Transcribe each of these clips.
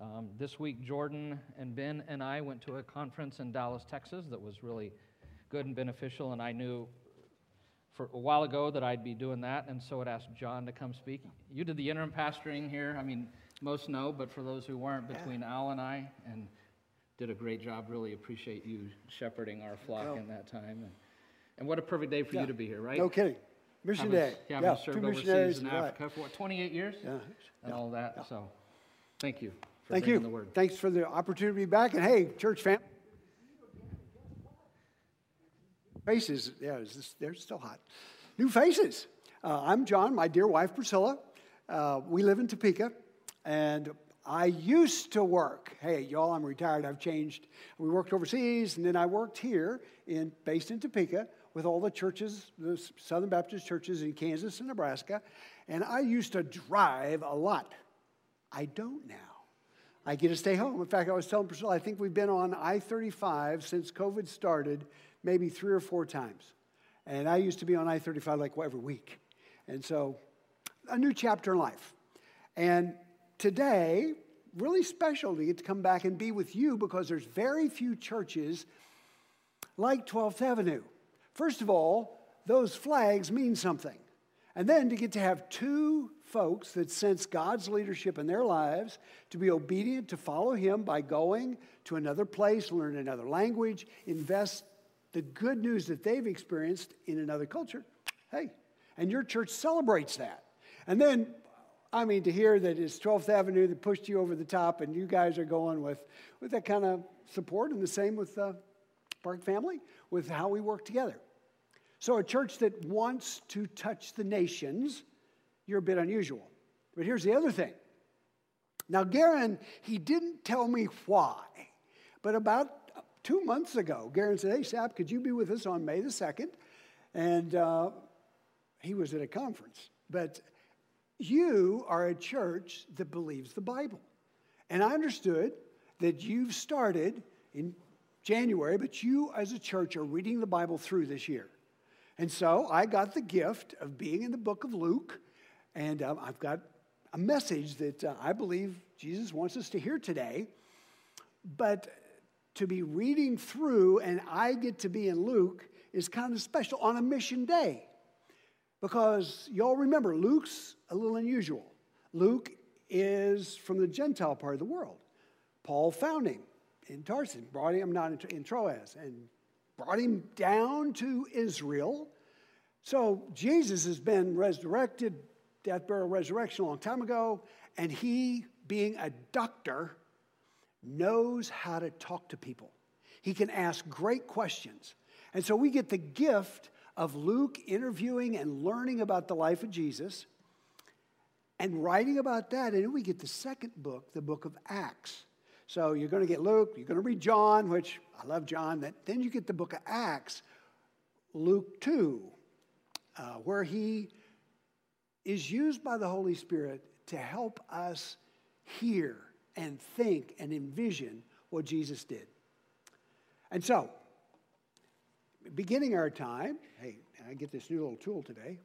Um, this week, Jordan and Ben and I went to a conference in Dallas, Texas that was really good and beneficial, and I knew for a while ago that I'd be doing that, and so I'd asked John to come speak. You did the interim pastoring here. I mean, most know, but for those who weren't, between Al and I, and did a great job. Really appreciate you shepherding our flock in that time. And, and what a perfect day for Yeah. you to be here, right? No kidding. Mission Having- Day. Yeah, Yeah, served two overseas in right. Africa for what, 28 years? Yeah. And all that. So thank you Thank you. Thanks for the opportunity to be back. And hey, church family. Faces, yeah, is this, they're still hot. New faces. Uh, I'm John, my dear wife Priscilla. Uh, we live in Topeka, and I used to work. Hey, y'all, I'm retired. I've changed. We worked overseas, and then I worked here, in based in Topeka, with all the churches, the Southern Baptist churches in Kansas and Nebraska. And I used to drive a lot. I don't now. I get to stay home. In fact, I was telling Priscilla, I think we've been on I 35 since COVID started, maybe three or four times. And I used to be on I 35 like every week. And so, a new chapter in life. And today, really special to get to come back and be with you because there's very few churches like 12th Avenue. First of all, those flags mean something. And then to get to have two folks that sense God's leadership in their lives, to be obedient, to follow Him by going to another place, learn another language, invest the good news that they've experienced in another culture. Hey, and your church celebrates that. And then, I mean, to hear that it's 12th Avenue that pushed you over the top and you guys are going with, with that kind of support, and the same with the Park Family, with how we work together. So, a church that wants to touch the nations, you're a bit unusual. But here's the other thing. Now, Garen, he didn't tell me why, but about two months ago, Garen said, Hey, Sap, could you be with us on May the 2nd? And uh, he was at a conference. But you are a church that believes the Bible. And I understood that you've started in January, but you as a church are reading the Bible through this year. And so I got the gift of being in the book of Luke, and um, I've got a message that uh, I believe Jesus wants us to hear today. But to be reading through, and I get to be in Luke, is kind of special on a mission day. Because y'all remember, Luke's a little unusual. Luke is from the Gentile part of the world. Paul found him in Tarsus, brought him, not in, in Troas, and brought him down to Israel. So Jesus has been resurrected, death, burial, resurrection a long time ago, and he, being a doctor, knows how to talk to people. He can ask great questions. And so we get the gift of Luke interviewing and learning about the life of Jesus and writing about that. And then we get the second book, the book of Acts. So you're going to get Luke, you're going to read John, which I love John. That, then you get the book of Acts, Luke 2, uh, where he is used by the Holy Spirit to help us hear and think and envision what Jesus did. And so, beginning our time, hey, I get this new little tool today.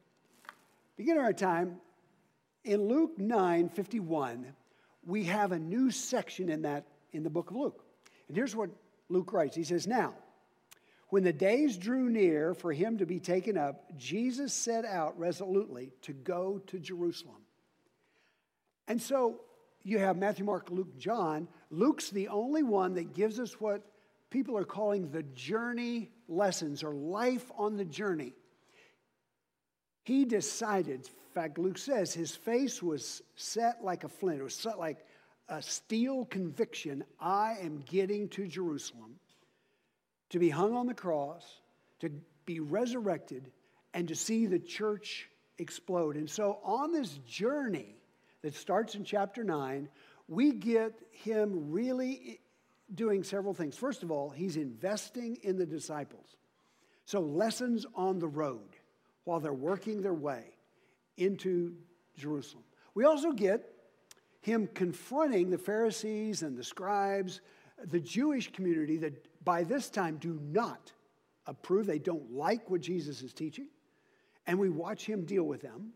Beginning our time, in Luke 9 51, we have a new section in that in the book of Luke. And here's what Luke writes. He says, Now, when the days drew near for him to be taken up, Jesus set out resolutely to go to Jerusalem. And so you have Matthew, Mark, Luke, John. Luke's the only one that gives us what people are calling the journey lessons or life on the journey. He decided, in fact, Luke says his face was set like a flint. It was set like a steel conviction I am getting to Jerusalem to be hung on the cross, to be resurrected, and to see the church explode. And so, on this journey that starts in chapter 9, we get him really doing several things. First of all, he's investing in the disciples. So, lessons on the road while they're working their way into Jerusalem. We also get him confronting the Pharisees and the scribes, the Jewish community that by this time do not approve, they don't like what Jesus is teaching. And we watch him deal with them.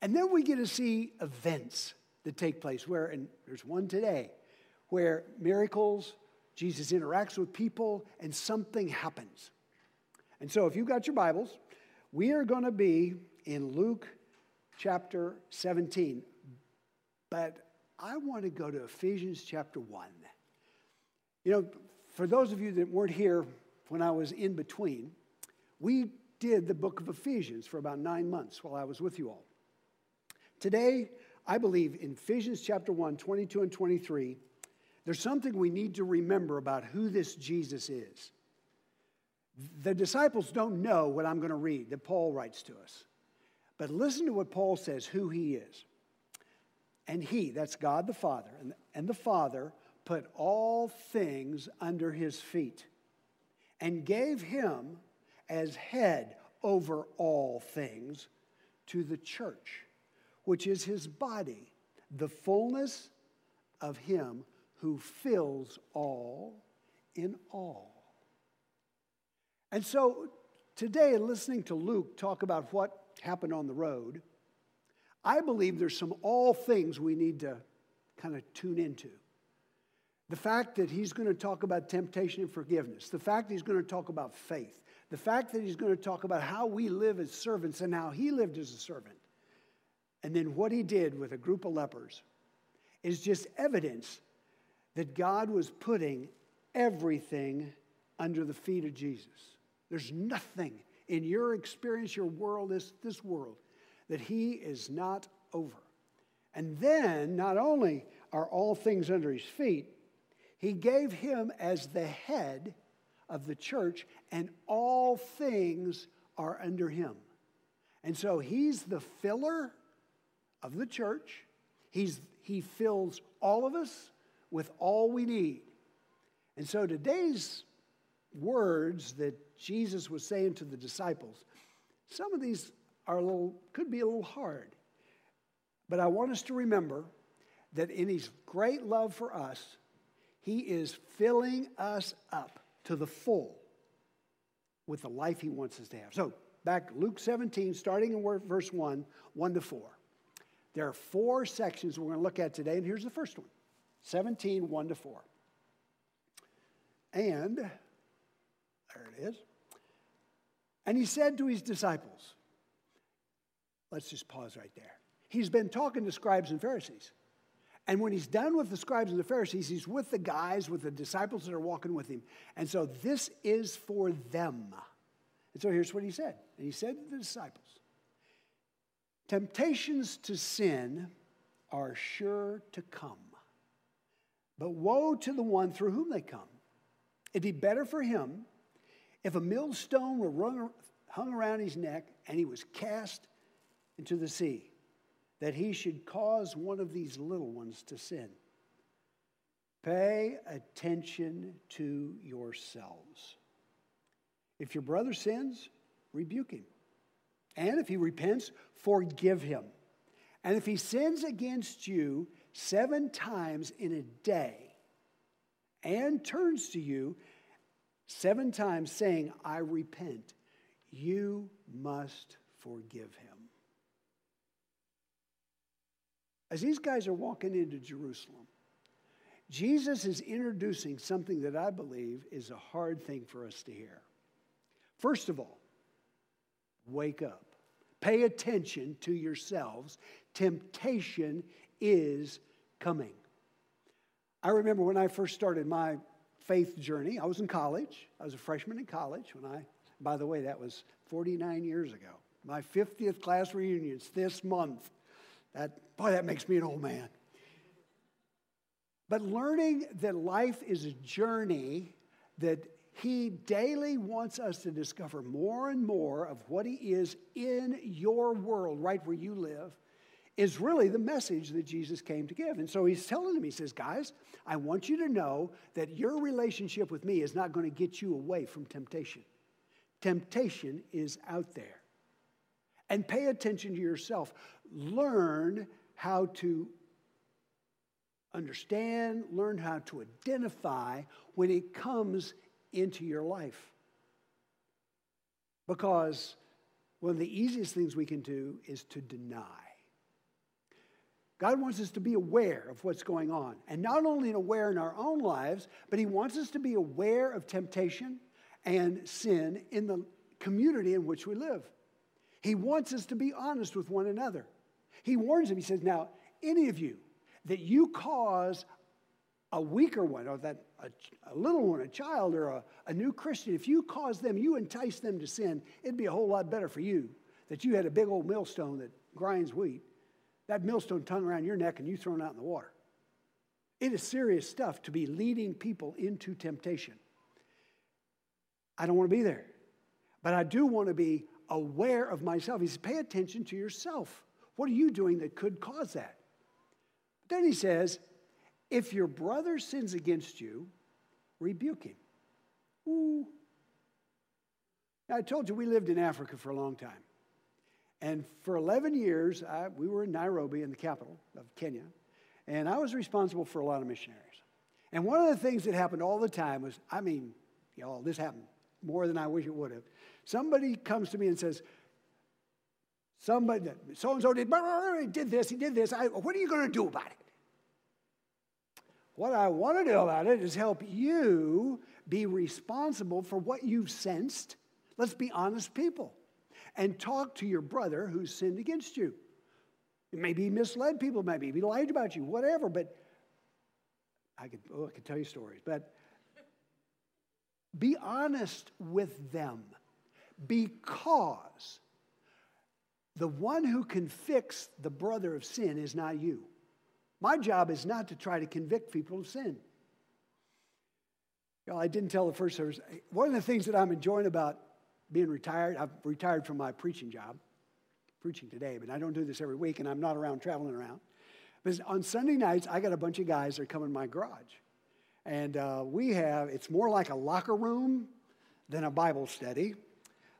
And then we get to see events that take place where, and there's one today, where miracles, Jesus interacts with people, and something happens. And so, if you've got your Bibles, we are going to be in Luke chapter 17. But I want to go to Ephesians chapter 1. You know, for those of you that weren't here when I was in between, we did the book of Ephesians for about nine months while I was with you all. Today, I believe in Ephesians chapter 1, 22 and 23, there's something we need to remember about who this Jesus is. The disciples don't know what I'm going to read that Paul writes to us. But listen to what Paul says who he is. And he, that's God the Father, and, and the Father put all things under his feet and gave him as head over all things to the church, which is his body, the fullness of him who fills all in all. And so today, listening to Luke talk about what happened on the road, I believe there's some all things we need to kind of tune into. The fact that he's going to talk about temptation and forgiveness, the fact that he's going to talk about faith, the fact that he's going to talk about how we live as servants and how he lived as a servant, and then what he did with a group of lepers is just evidence that God was putting everything under the feet of Jesus. There's nothing in your experience, your world, this, this world, that he is not over. And then, not only are all things under his feet, he gave him as the head of the church, and all things are under him. And so he's the filler of the church. He's, he fills all of us with all we need. And so today's words that Jesus was saying to the disciples, some of these are a little, could be a little hard. But I want us to remember that in his great love for us, he is filling us up to the full with the life he wants us to have. So, back Luke 17, starting in verse 1, 1 to 4. There are four sections we're going to look at today, and here's the first one 17, 1 to 4. And, there it is. And he said to his disciples, let's just pause right there. He's been talking to scribes and Pharisees. And when he's done with the scribes and the Pharisees, he's with the guys, with the disciples that are walking with him. And so this is for them. And so here's what he said. And he said to the disciples Temptations to sin are sure to come, but woe to the one through whom they come. It'd be better for him if a millstone were hung around his neck and he was cast into the sea that he should cause one of these little ones to sin. Pay attention to yourselves. If your brother sins, rebuke him. And if he repents, forgive him. And if he sins against you seven times in a day and turns to you seven times saying, I repent, you must forgive him. As these guys are walking into Jerusalem, Jesus is introducing something that I believe is a hard thing for us to hear. First of all, wake up. Pay attention to yourselves. Temptation is coming. I remember when I first started my faith journey, I was in college. I was a freshman in college when I, by the way, that was 49 years ago. My 50th class reunions this month. That, boy, that makes me an old man. But learning that life is a journey that he daily wants us to discover more and more of what he is in your world, right where you live, is really the message that Jesus came to give. And so he's telling them, he says, Guys, I want you to know that your relationship with me is not going to get you away from temptation. Temptation is out there. And pay attention to yourself learn how to understand, learn how to identify when it comes into your life. Because one of the easiest things we can do is to deny. God wants us to be aware of what's going on. And not only aware in our own lives, but He wants us to be aware of temptation and sin in the community in which we live. He wants us to be honest with one another. He warns them, He says, Now, any of you that you cause a weaker one, or that a, a little one, a child, or a, a new Christian, if you cause them, you entice them to sin, it'd be a whole lot better for you that you had a big old millstone that grinds wheat that millstone tongue around your neck and you thrown out in the water. It is serious stuff to be leading people into temptation. I don't want to be there, but I do want to be aware of myself. He says, pay attention to yourself. What are you doing that could cause that? But then he says, if your brother sins against you, rebuke him. Ooh. Now, I told you we lived in Africa for a long time. And for 11 years, I, we were in Nairobi, in the capital of Kenya, and I was responsible for a lot of missionaries. And one of the things that happened all the time was I mean, y'all, this happened more than I wish it would have. Somebody comes to me and says, Somebody, so and so did, did this, he did this. I, what are you going to do about it? What I want to do about it is help you be responsible for what you've sensed. Let's be honest people and talk to your brother who's sinned against you. Maybe he misled people, maybe he lied about you, whatever, but I could, oh, I could tell you stories, but be honest with them because the one who can fix the brother of sin is not you. My job is not to try to convict people of sin. You know, I didn't tell the first service. One of the things that I'm enjoying about being retired. I've retired from my preaching job, preaching today, but I don't do this every week, and I'm not around traveling around. But on Sunday nights, I got a bunch of guys that come in my garage. And uh, we have, it's more like a locker room than a Bible study,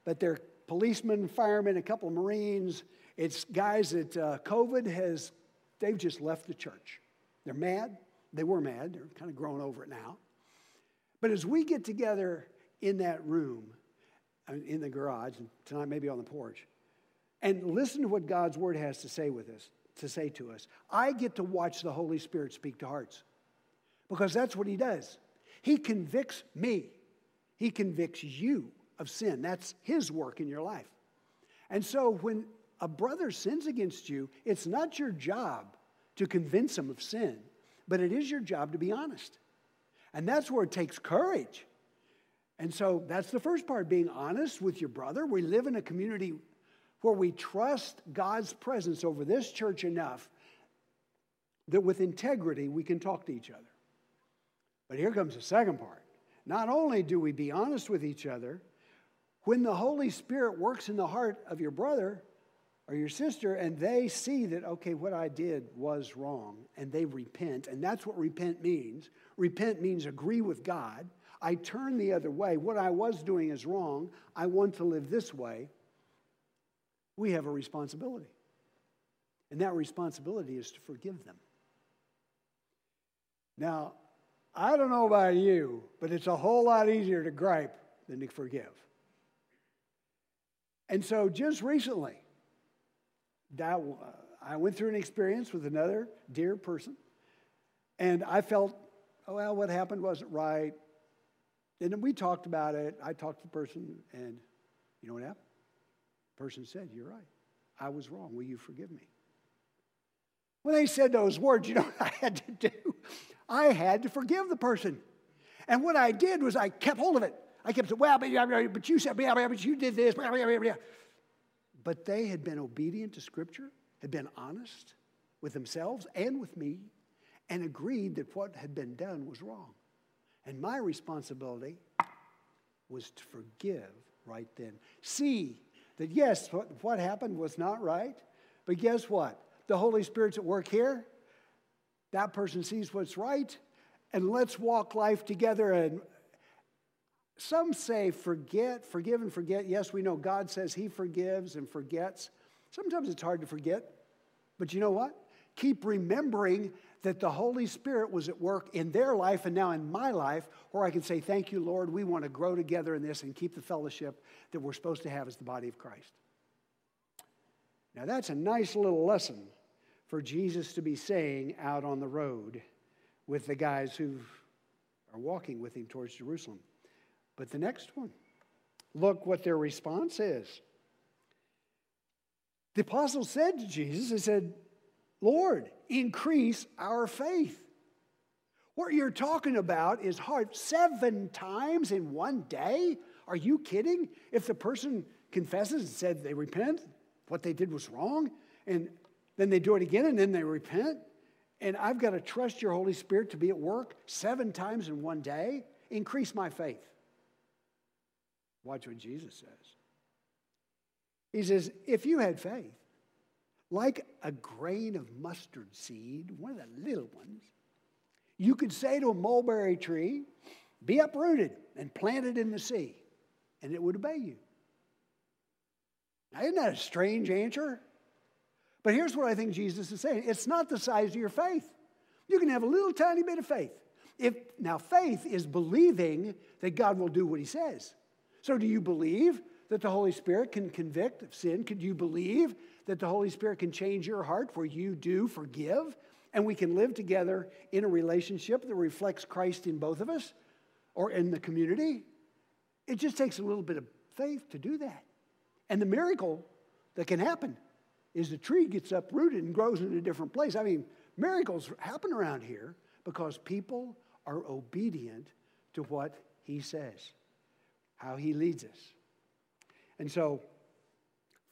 but they're policemen, firemen, a couple of Marines. It's guys that uh, COVID has, they've just left the church. They're mad. They were mad. They're kind of growing over it now. But as we get together in that room, in the garage, and tonight maybe on the porch, and listen to what God's word has to say with us, to say to us. I get to watch the Holy Spirit speak to hearts because that's what he does. He convicts me. He convicts you of sin. That's his work in your life. And so when a brother sins against you, it's not your job to convince him of sin, but it is your job to be honest. And that's where it takes courage and so that's the first part being honest with your brother. We live in a community where we trust God's presence over this church enough that with integrity we can talk to each other. But here comes the second part. Not only do we be honest with each other, when the Holy Spirit works in the heart of your brother or your sister and they see that, okay, what I did was wrong, and they repent, and that's what repent means. Repent means agree with God I turn the other way. What I was doing is wrong. I want to live this way. We have a responsibility. And that responsibility is to forgive them. Now, I don't know about you, but it's a whole lot easier to gripe than to forgive. And so just recently, that, uh, I went through an experience with another dear person, and I felt, oh, well, what happened wasn't right. And then we talked about it. I talked to the person, and you know what happened? The person said, You're right. I was wrong. Will you forgive me? When they said those words, you know what I had to do? I had to forgive the person. And what I did was I kept hold of it. I kept saying, well, but you said, but you did this. But they had been obedient to Scripture, had been honest with themselves and with me, and agreed that what had been done was wrong. And my responsibility was to forgive right then. See that, yes, what, happened was not right, but guess what? The Holy Spirit's at work here. That person sees what's right, and let's walk life together. And some say forget, forgive, and forget. Yes, we know God says He forgives and forgets. Sometimes it's hard to forget, but you know what? Keep remembering that the Holy Spirit was at work in their life and now in my life, where I can say, Thank you, Lord. We want to grow together in this and keep the fellowship that we're supposed to have as the body of Christ. Now, that's a nice little lesson for Jesus to be saying out on the road with the guys who are walking with him towards Jerusalem. But the next one, look what their response is. The apostles said to Jesus, They said, Lord, increase our faith. What you're talking about is hard. Seven times in one day? Are you kidding? If the person confesses and said they repent, what they did was wrong, and then they do it again and then they repent, and I've got to trust your Holy Spirit to be at work seven times in one day, increase my faith. Watch what Jesus says. He says, if you had faith, like a grain of mustard seed, one of the little ones, you could say to a mulberry tree, Be uprooted and planted in the sea, and it would obey you. Now, isn't that a strange answer? But here's what I think Jesus is saying it's not the size of your faith. You can have a little tiny bit of faith. If, now, faith is believing that God will do what he says. So, do you believe that the Holy Spirit can convict of sin? Could you believe that the Holy Spirit can change your heart where you do forgive and we can live together in a relationship that reflects Christ in both of us or in the community. It just takes a little bit of faith to do that. And the miracle that can happen is the tree gets uprooted and grows in a different place. I mean, miracles happen around here because people are obedient to what he says, how he leads us. And so,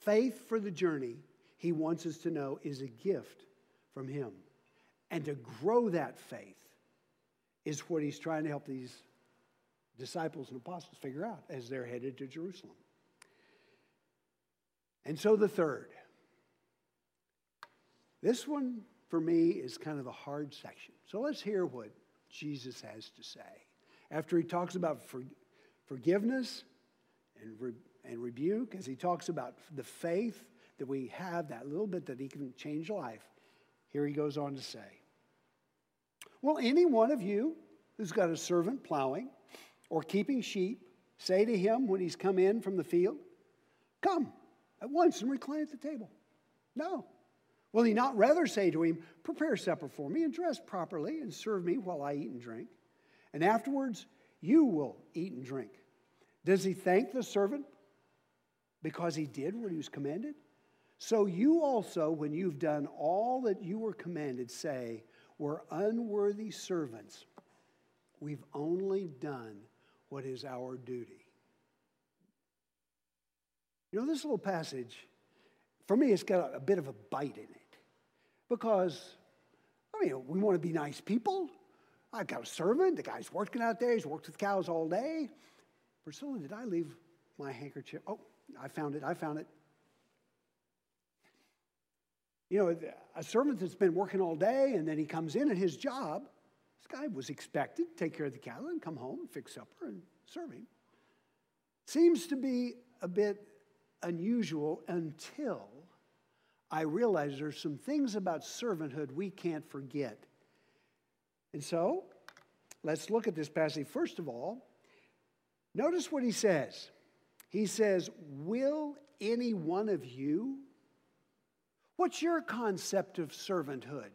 faith for the journey, he wants us to know, is a gift from him. And to grow that faith is what he's trying to help these disciples and apostles figure out as they're headed to Jerusalem. And so the third. This one, for me, is kind of the hard section. So let's hear what Jesus has to say. After he talks about for, forgiveness and, re, and rebuke, as he talks about the faith that we have, that little bit that he can change life, here he goes on to say Will any one of you who's got a servant plowing or keeping sheep say to him when he's come in from the field, Come at once and recline at the table? No. Will he not rather say to him, Prepare supper for me and dress properly and serve me while I eat and drink? And afterwards, you will eat and drink. Does he thank the servant because he did what he was commanded? So you also, when you've done all that you were commanded, say, We're unworthy servants. We've only done what is our duty. You know, this little passage, for me, it's got a, bit of a bite in it. Because, I mean, we want to be nice people. I've got a servant. The guy's working out there. He's worked with cows all day. Priscilla, did I leave my handkerchief? Oh, I found it. I found it. You know, a servant that's been working all day and then he comes in at his job, this guy was expected to take care of the cattle and come home and fix supper and serve him. Seems to be a bit unusual until I realize there's some things about servanthood we can't forget. And so, let's look at this passage. First of all, notice what he says. He says, Will any one of you What's your concept of servanthood?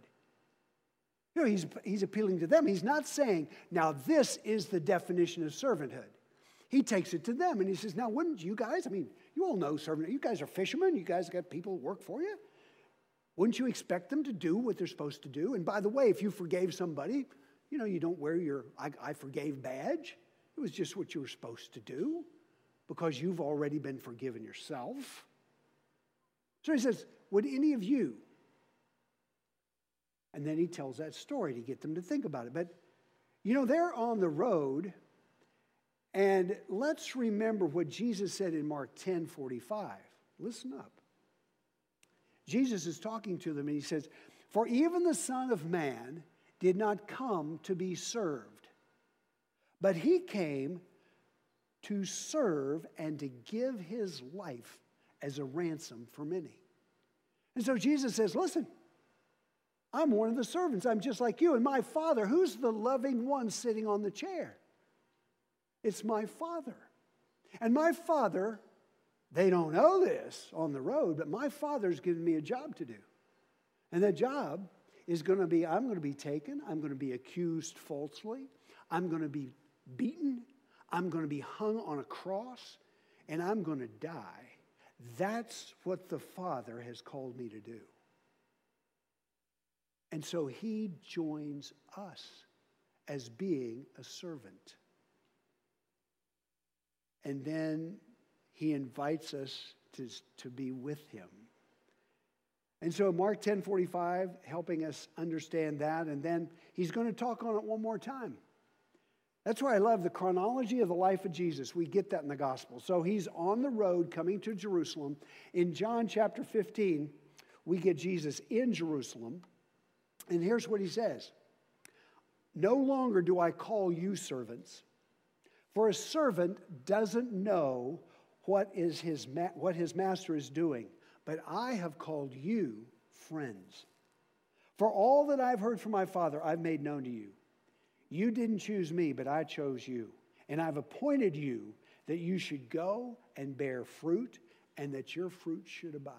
You know, he's, he's appealing to them. He's not saying, now this is the definition of servanthood. He takes it to them and he says, now wouldn't you guys, I mean, you all know servant, you guys are fishermen, you guys got people work for you. Wouldn't you expect them to do what they're supposed to do? And by the way, if you forgave somebody, you know, you don't wear your I, I forgave badge. It was just what you were supposed to do because you've already been forgiven yourself. So he says, would any of you? And then he tells that story to get them to think about it. But, you know, they're on the road, and let's remember what Jesus said in Mark 10 45. Listen up. Jesus is talking to them, and he says, For even the Son of Man did not come to be served, but he came to serve and to give his life as a ransom for many. And so Jesus says, Listen, I'm one of the servants. I'm just like you. And my Father, who's the loving one sitting on the chair? It's my Father. And my Father, they don't know this on the road, but my Father's given me a job to do. And that job is going to be I'm going to be taken, I'm going to be accused falsely, I'm going to be beaten, I'm going to be hung on a cross, and I'm going to die. That's what the Father has called me to do. And so he joins us as being a servant. And then he invites us to, to be with him. And so Mark 10 45, helping us understand that. And then he's going to talk on it one more time. That's why I love the chronology of the life of Jesus. We get that in the gospel. So he's on the road coming to Jerusalem. In John chapter 15, we get Jesus in Jerusalem. And here's what he says No longer do I call you servants, for a servant doesn't know what, is his ma- what his master is doing, but I have called you friends. For all that I've heard from my Father, I've made known to you. You didn't choose me, but I chose you. And I've appointed you that you should go and bear fruit, and that your fruit should abide.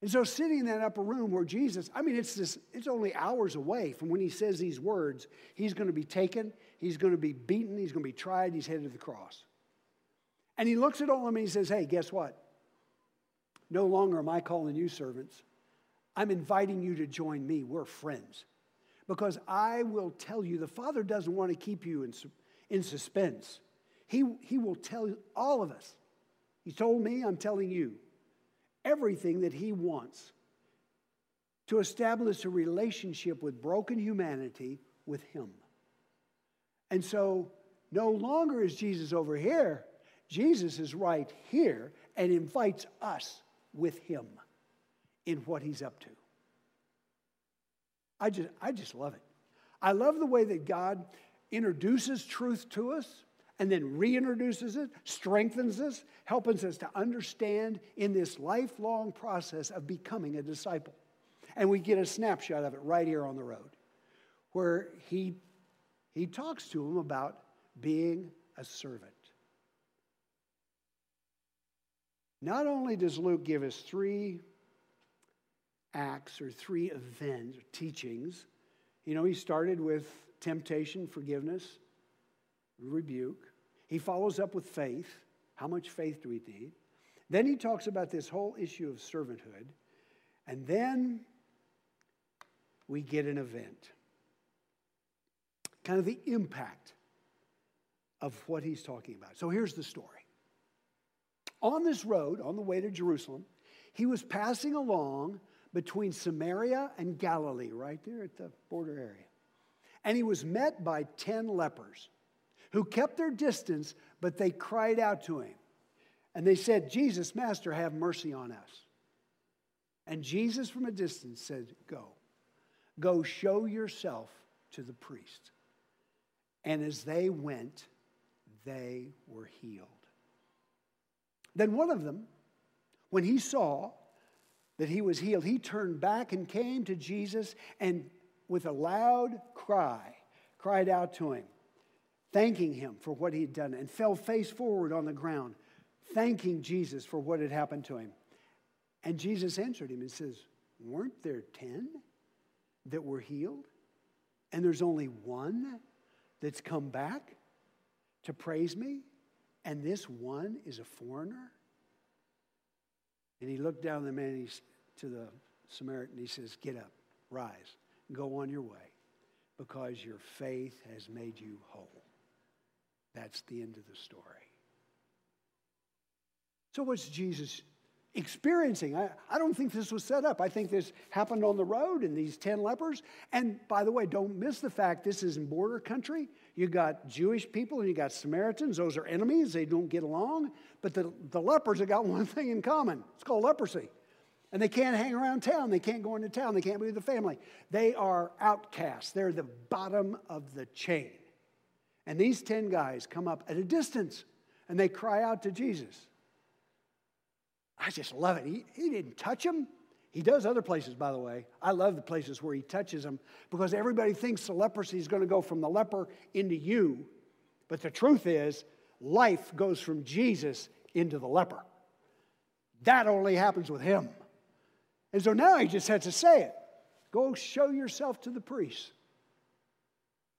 And so, sitting in that upper room where Jesus, I mean, it's, this, it's only hours away from when he says these words. He's going to be taken, he's going to be beaten, he's going to be tried, he's headed to the cross. And he looks at all of them and he says, Hey, guess what? No longer am I calling you servants. I'm inviting you to join me. We're friends. Because I will tell you, the Father doesn't want to keep you in, in suspense. He, he will tell all of us. He told me, I'm telling you everything that He wants to establish a relationship with broken humanity with Him. And so, no longer is Jesus over here, Jesus is right here and invites us with Him in what He's up to. I just, I just love it. I love the way that God introduces truth to us and then reintroduces it, strengthens us, helping us to understand in this lifelong process of becoming a disciple. And we get a snapshot of it right here on the road, where he, he talks to him about being a servant. Not only does Luke give us three acts or three events, or teachings, you know, he started with temptation, forgiveness, rebuke. He follows up with faith. How much faith do we need? Then he talks about this whole issue of servanthood. And then we get an event. Kind of the impact of what he's talking about. So here's the story. On this road, on the way to Jerusalem, he was passing along between Samaria and Galilee, right there at the border area. And he was met by 10 lepers who kept their distance, but they cried out to him. And they said, Jesus, Master, have mercy on us. And Jesus from a distance said, Go. Go show yourself to the priest. And as they went, they were healed. Then one of them, when he saw that he was healed, he turned back and came to Jesus and with a loud cry, cried out to him thanking him for what he had done, and fell face forward on the ground, thanking Jesus for what had happened to him. And Jesus answered him and says, Weren't there 10 that were healed? And there's only one that's come back to praise me? And this one is a foreigner? And he looked down the man to the Samaritan. He says, Get up, rise, go on your way, because your faith has made you whole. That's the end of the story. So, what's Jesus experiencing? I, I don't think this was set up. I think this happened on the road in these 10 lepers. And by the way, don't miss the fact this is in border country. You got Jewish people and you got Samaritans. Those are enemies, they don't get along. But the, the lepers have got one thing in common it's called leprosy. And they can't hang around town. They can't go into town. They can't be with the family. They are outcasts. They're the bottom of the chain. And these 10 guys come up at a distance and they cry out to Jesus. I just love it. He, he didn't touch them. He does other places, by the way. I love the places where he touches them because everybody thinks the leprosy is going to go from the leper into you. But the truth is, life goes from Jesus into the leper. That only happens with him. And so now he just had to say it go show yourself to the priests.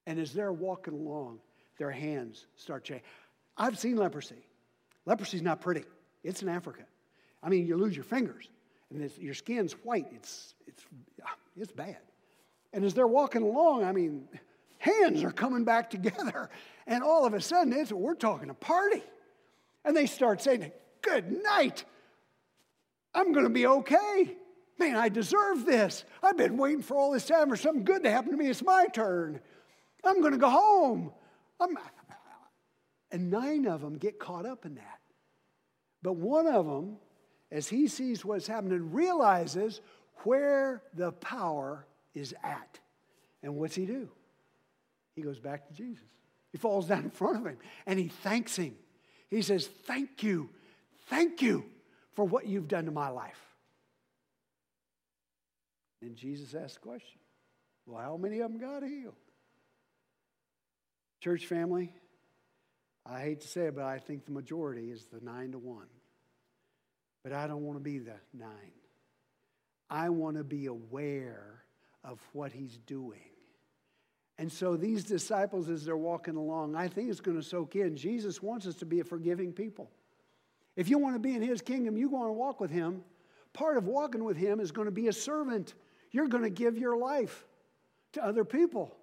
And as they're walking along, their hands start changing. I've seen leprosy. Leprosy's not pretty, it's in Africa. I mean, you lose your fingers, and your skin's white. It's, it's, it's bad. And as they're walking along, I mean, hands are coming back together. And all of a sudden, it's, we're talking a party. And they start saying, Good night. I'm going to be okay. Man, I deserve this. I've been waiting for all this time for something good to happen to me. It's my turn. I'm going to go home. I'm... And nine of them get caught up in that. But one of them, as he sees what's happening, realizes where the power is at. And what's he do? He goes back to Jesus. He falls down in front of him and he thanks him. He says, Thank you, thank you for what you've done to my life. And Jesus asked the question Well, how many of them got healed? Church family, I hate to say it, but I think the majority is the nine to one. But I don't want to be the nine. I want to be aware of what he's doing. And so these disciples, as they're walking along, I think it's going to soak in. Jesus wants us to be a forgiving people. If you want to be in his kingdom, you want to walk with him. Part of walking with him is going to be a servant. You're going to give your life to other people.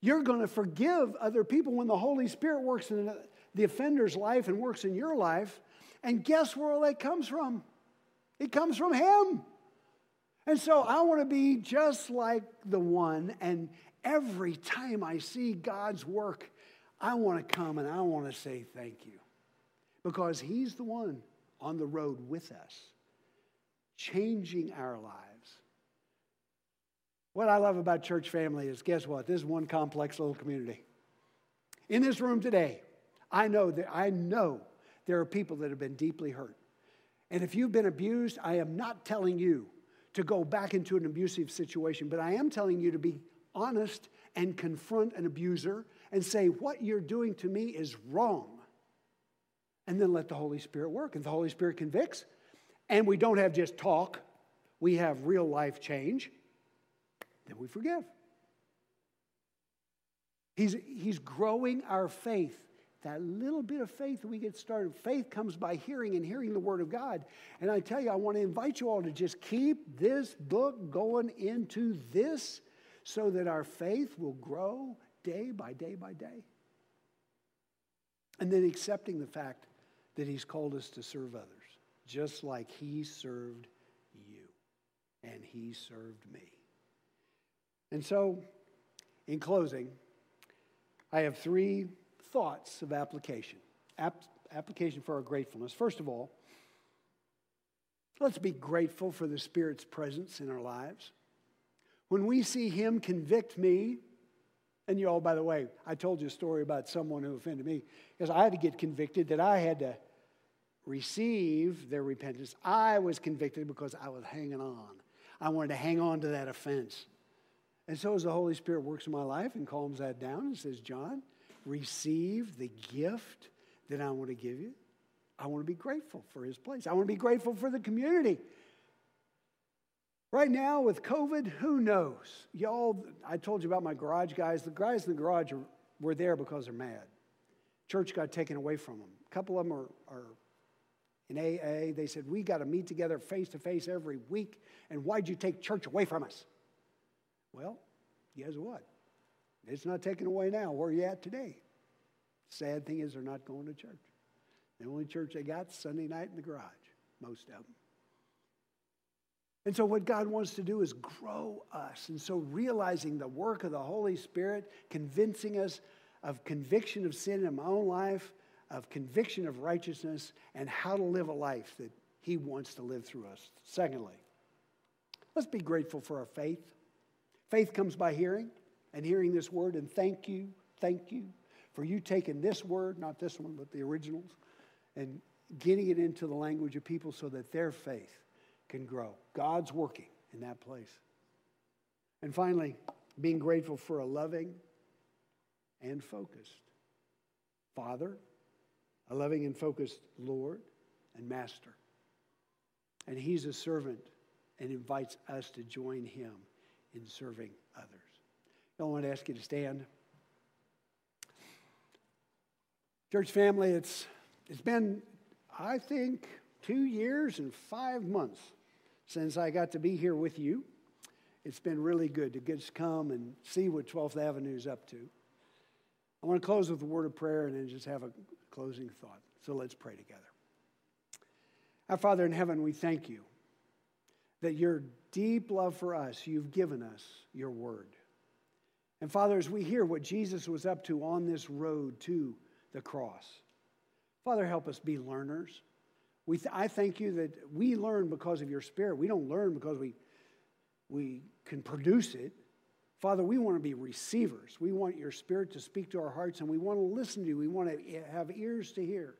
You're going to forgive other people when the Holy Spirit works in the offender's life and works in your life. And guess where all that comes from? It comes from him. And so I want to be just like the one and every time I see God's work, I want to come and I want to say thank you. Because He's the one on the road with us, changing our lives. What I love about church family is guess what? This is one complex little community. In this room today, I know that I know there are people that have been deeply hurt. And if you've been abused, I am not telling you to go back into an abusive situation, but I am telling you to be honest and confront an abuser and say, What you're doing to me is wrong. And then let the Holy Spirit work. And the Holy Spirit convicts, and we don't have just talk, we have real life change, then we forgive. He's, he's growing our faith. That little bit of faith we get started. Faith comes by hearing and hearing the Word of God. And I tell you, I want to invite you all to just keep this book going into this so that our faith will grow day by day by day. And then accepting the fact that He's called us to serve others, just like He served you and He served me. And so, in closing, I have three thoughts of application. App- application for our gratefulness. First of all, let's be grateful for the Spirit's presence in our lives. When we see him convict me, and you all, by the way, I told you a story about someone who offended me because I had to get convicted that I had to receive their repentance. I was convicted because I was hanging on. I wanted to hang on to that offense. And so, as the Holy Spirit works in my life and calms that down and says, John, receive the gift that I want to give you. I want to be grateful for his place. I want to be grateful for the community Right now with COVID, who knows? Y'all, I told you about my garage guys. The guys in the garage are, were there because they're mad. Church got taken away from them. A couple of them are, are in AA. They said, We got to meet together face to face every week. And why'd you take church away from us? Well, guess what? It's not taken away now. Where are you at today? Sad thing is, they're not going to church. The only church they got Sunday night in the garage, most of them. And so, what God wants to do is grow us. And so, realizing the work of the Holy Spirit, convincing us of conviction of sin in my own life, of conviction of righteousness, and how to live a life that He wants to live through us. Secondly, let's be grateful for our faith. Faith comes by hearing, and hearing this word. And thank you, thank you for you taking this word, not this one, but the originals, and getting it into the language of people so that their faith can grow. God's working in that place. And finally, being grateful for a loving and focused Father, a loving and focused Lord and Master. And He's a servant and invites us to join him in serving others. I want to ask you to stand. Church family, it's, it's been, I think, two years and five months since I got to be here with you. It's been really good to get to come and see what 12th Avenue is up to. I want to close with a word of prayer and then just have a closing thought. So let's pray together. Our Father in heaven, we thank you that your deep love for us, you've given us your word. And Father, as we hear what Jesus was up to on this road to the cross, Father, help us be learners. We th- I thank you that we learn because of your Spirit. We don't learn because we, we can produce it. Father, we want to be receivers. We want your Spirit to speak to our hearts, and we want to listen to you. We want to have ears to hear.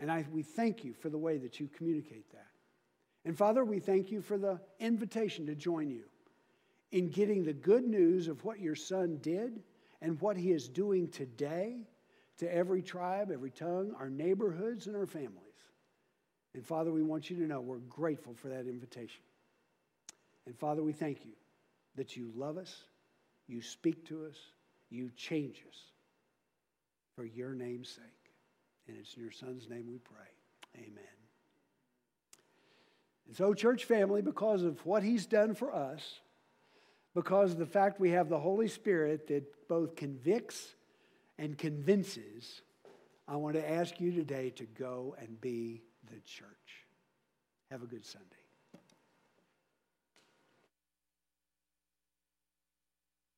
And I, we thank you for the way that you communicate that. And Father, we thank you for the invitation to join you in getting the good news of what your Son did and what he is doing today to every tribe, every tongue, our neighborhoods, and our families. And Father, we want you to know we're grateful for that invitation. And Father, we thank you that you love us, you speak to us, you change us for your name's sake. And it's in your Son's name we pray. Amen. And so, church family, because of what he's done for us, because of the fact we have the Holy Spirit that both convicts and convinces, I want to ask you today to go and be the church. Have a good Sunday.